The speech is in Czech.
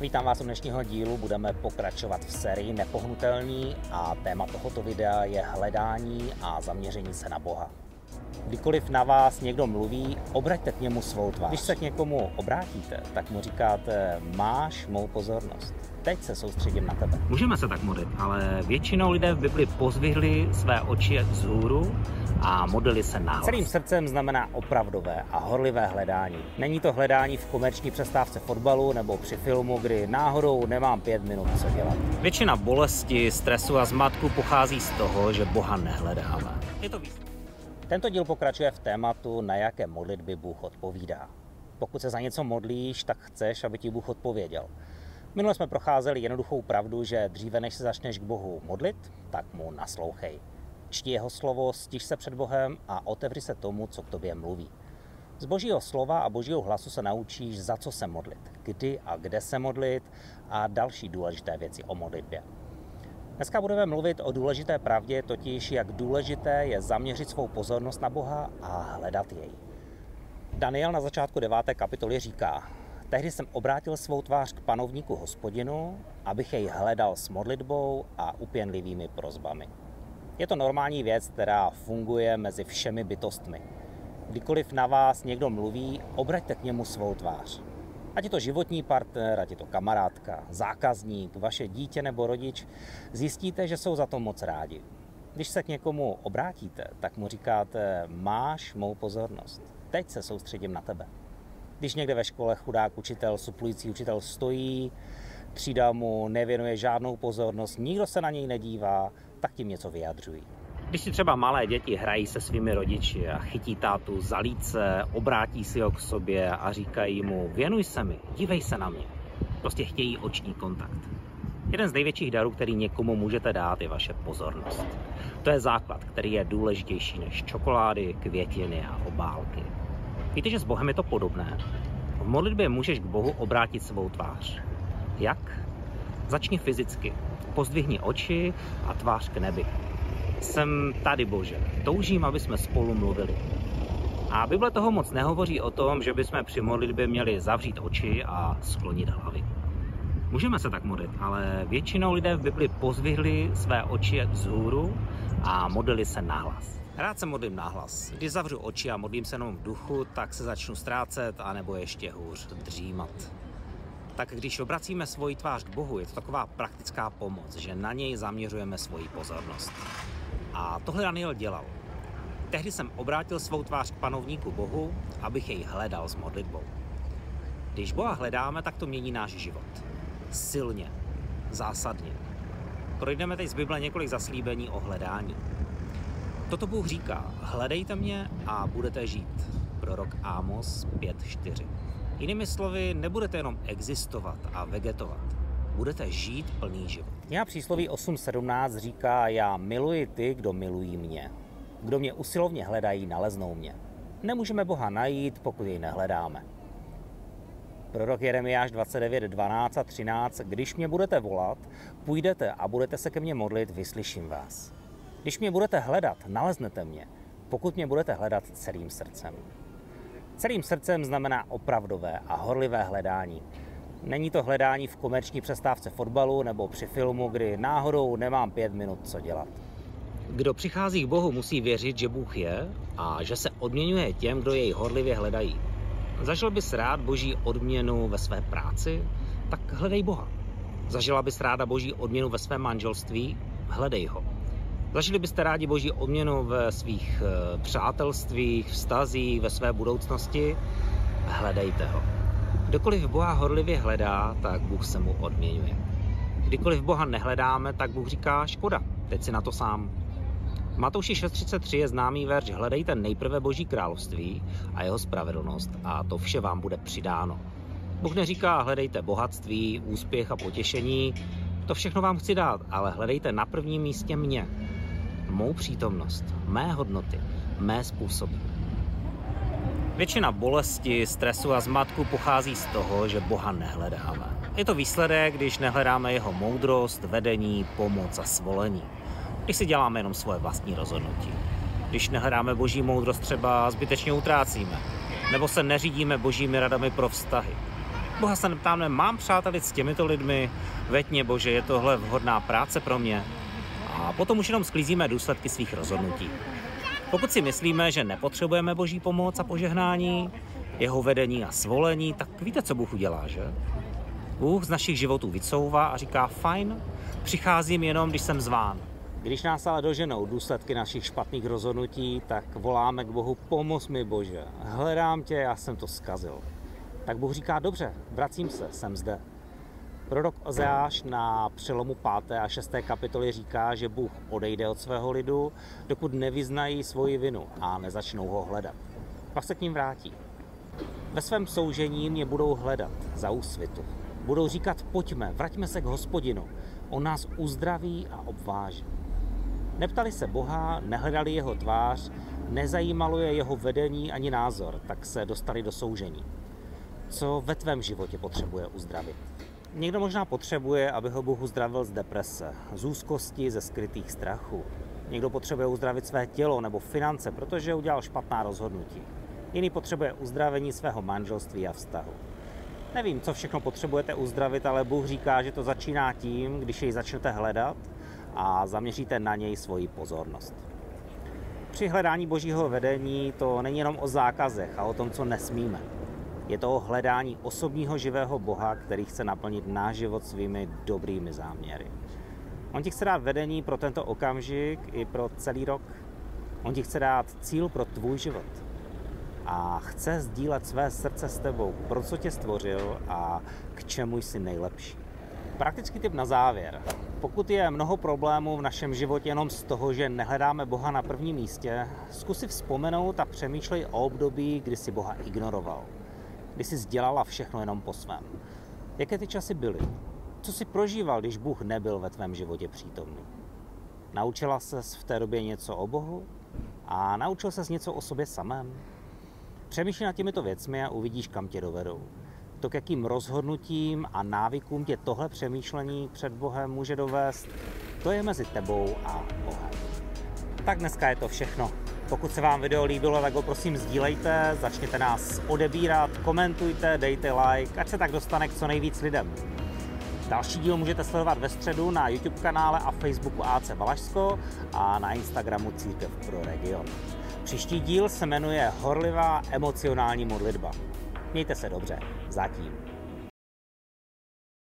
Vítám vás u dnešního dílu, budeme pokračovat v sérii Nepohnutelný a téma tohoto videa je hledání a zaměření se na Boha. Kdykoliv na vás někdo mluví, obraťte k němu svou tvář. Když se k někomu obrátíte, tak mu říkáte, máš mou pozornost. Teď se soustředím na tebe. Můžeme se tak modlit, ale většinou lidé v Bibli pozvihli své oči vzhůru a modlili se nahlas. Celým srdcem znamená opravdové a horlivé hledání. Není to hledání v komerční přestávce fotbalu nebo při filmu, kdy náhodou nemám pět minut co dělat. Většina bolesti, stresu a zmatku pochází z toho, že Boha nehledáme. Je to víc. Tento díl pokračuje v tématu, na jaké modlitby Bůh odpovídá. Pokud se za něco modlíš, tak chceš, aby ti Bůh odpověděl. Minule jsme procházeli jednoduchou pravdu, že dříve než se začneš k Bohu modlit, tak mu naslouchej. Čti jeho slovo, stiž se před Bohem a otevři se tomu, co k tobě mluví. Z božího slova a božího hlasu se naučíš, za co se modlit, kdy a kde se modlit a další důležité věci o modlitbě. Dneska budeme mluvit o důležité pravdě, totiž jak důležité je zaměřit svou pozornost na Boha a hledat jej. Daniel na začátku 9. kapitoly říká, Tehdy jsem obrátil svou tvář k panovníku hospodinu, abych jej hledal s modlitbou a upěnlivými prozbami. Je to normální věc, která funguje mezi všemi bytostmi. Kdykoliv na vás někdo mluví, obraťte k němu svou tvář. Ať je to životní partner, ať je to kamarádka, zákazník, vaše dítě nebo rodič, zjistíte, že jsou za to moc rádi. Když se k někomu obrátíte, tak mu říkáte, máš mou pozornost. Teď se soustředím na tebe. Když někde ve škole chudák učitel, suplující učitel stojí, třída mu nevěnuje žádnou pozornost, nikdo se na něj nedívá, tak tím něco vyjadřují. Když si třeba malé děti hrají se svými rodiči a chytí tátu za líce, obrátí si ho k sobě a říkají mu, věnuj se mi, dívej se na mě. Prostě chtějí oční kontakt. Jeden z největších darů, který někomu můžete dát, je vaše pozornost. To je základ, který je důležitější než čokolády, květiny a obálky. Víte, že s Bohem je to podobné? V modlitbě můžeš k Bohu obrátit svou tvář. Jak? Začni fyzicky. Pozdvihni oči a tvář k nebi. Jsem tady, Bože. Toužím, aby jsme spolu mluvili. A Bible toho moc nehovoří o tom, že bychom při modlitbě měli zavřít oči a sklonit hlavy. Můžeme se tak modlit, ale většinou lidé v Bibli pozvihli své oči vzhůru a modlili se nahlas. Rád se modlím nahlas. Když zavřu oči a modlím se jenom v duchu, tak se začnu ztrácet, anebo ještě hůř dřímat. Tak když obracíme svoji tvář k Bohu, je to taková praktická pomoc, že na něj zaměřujeme svoji pozornost. A tohle Daniel dělal. Tehdy jsem obrátil svou tvář k panovníku Bohu, abych jej hledal s modlitbou. Když Boha hledáme, tak to mění náš život. Silně, zásadně. Projdeme teď z Bible několik zaslíbení o hledání. Toto Bůh říká, hledejte mě a budete žít. Prorok Amos 5.4. Jinými slovy, nebudete jenom existovat a vegetovat. Budete žít plný život. Já přísloví 8.17 říká, já miluji ty, kdo milují mě. Kdo mě usilovně hledají, naleznou mě. Nemůžeme Boha najít, pokud jej nehledáme. Prorok Jeremiáš 29, 12 a 13. Když mě budete volat, půjdete a budete se ke mně modlit, vyslyším vás. Když mě budete hledat, naleznete mě, pokud mě budete hledat celým srdcem. Celým srdcem znamená opravdové a horlivé hledání. Není to hledání v komerční přestávce fotbalu nebo při filmu, kdy náhodou nemám pět minut co dělat. Kdo přichází k Bohu, musí věřit, že Bůh je a že se odměňuje těm, kdo jej horlivě hledají. Zažil bys rád boží odměnu ve své práci? Tak hledej Boha. Zažila bys ráda boží odměnu ve svém manželství? Hledej ho. Zažili byste rádi boží odměnu ve svých eh, přátelstvích, vztazích, ve své budoucnosti? Hledejte ho. Kdokoliv Boha horlivě hledá, tak Bůh se mu odměňuje. Kdykoliv Boha nehledáme, tak Bůh říká, škoda, teď si na to sám. V Matouši 6.33 je známý verš Hledejte nejprve Boží království a jeho spravedlnost a to vše vám bude přidáno. Bůh neříká hledejte bohatství, úspěch a potěšení, to všechno vám chci dát, ale hledejte na prvním místě mě, mou přítomnost, mé hodnoty, mé způsoby. Většina bolesti, stresu a zmatku pochází z toho, že Boha nehledáme. Je to výsledek, když nehledáme jeho moudrost, vedení, pomoc a svolení. Když si děláme jenom svoje vlastní rozhodnutí. Když nehledáme boží moudrost, třeba zbytečně utrácíme. Nebo se neřídíme božími radami pro vztahy. Boha se neptáme, mám přátelit s těmito lidmi, vetně bože, je tohle vhodná práce pro mě? A potom už jenom sklízíme důsledky svých rozhodnutí. Pokud si myslíme, že nepotřebujeme boží pomoc a požehnání, jeho vedení a svolení, tak víte, co Bůh udělá, že? Bůh z našich životů vycouvá a říká, fajn, přicházím jenom, když jsem zván. Když nás ale doženou důsledky našich špatných rozhodnutí, tak voláme k Bohu, pomoz mi Bože, hledám tě, já jsem to zkazil. Tak Bůh říká, dobře, vracím se, jsem zde. Prorok Ozeáš na přelomu 5. a 6. kapitoly říká, že Bůh odejde od svého lidu, dokud nevyznají svoji vinu a nezačnou ho hledat. Pak se k ním vrátí. Ve svém soužení mě budou hledat za úsvitu. Budou říkat, pojďme, vraťme se k hospodinu. On nás uzdraví a obváží. Neptali se Boha, nehledali jeho tvář, nezajímalo je jeho vedení ani názor, tak se dostali do soužení. Co ve tvém životě potřebuje uzdravit? Někdo možná potřebuje, aby ho Bůh uzdravil z deprese, z úzkosti, ze skrytých strachů. Někdo potřebuje uzdravit své tělo nebo finance, protože udělal špatná rozhodnutí. Jiný potřebuje uzdravení svého manželství a vztahu. Nevím, co všechno potřebujete uzdravit, ale Bůh říká, že to začíná tím, když jej začnete hledat a zaměříte na něj svoji pozornost. Při hledání božího vedení to není jenom o zákazech a o tom, co nesmíme. Je to hledání osobního živého Boha, který chce naplnit náš život svými dobrými záměry. On ti chce dát vedení pro tento okamžik i pro celý rok. On ti chce dát cíl pro tvůj život. A chce sdílet své srdce s tebou, pro co tě stvořil a k čemu jsi nejlepší. Praktický tip na závěr. Pokud je mnoho problémů v našem životě jenom z toho, že nehledáme Boha na prvním místě, zkus si vzpomenout a přemýšlej o období, kdy si Boha ignoroval kdy jsi dělala všechno jenom po svém. Jaké ty časy byly? Co jsi prožíval, když Bůh nebyl ve tvém životě přítomný? Naučila ses v té době něco o Bohu? A naučil ses něco o sobě samém? Přemýšlej nad těmito věcmi a uvidíš, kam tě dovedou. To, k jakým rozhodnutím a návykům tě tohle přemýšlení před Bohem může dovést, to je mezi tebou a Bohem. Tak dneska je to všechno. Pokud se vám video líbilo, tak ho prosím sdílejte, začněte nás odebírat, komentujte, dejte like, ať se tak dostane k co nejvíc lidem. Další díl můžete sledovat ve středu na YouTube kanále a Facebooku AC Valašsko a na Instagramu Církev pro region. Příští díl se jmenuje Horlivá emocionální modlitba. Mějte se dobře. Zatím.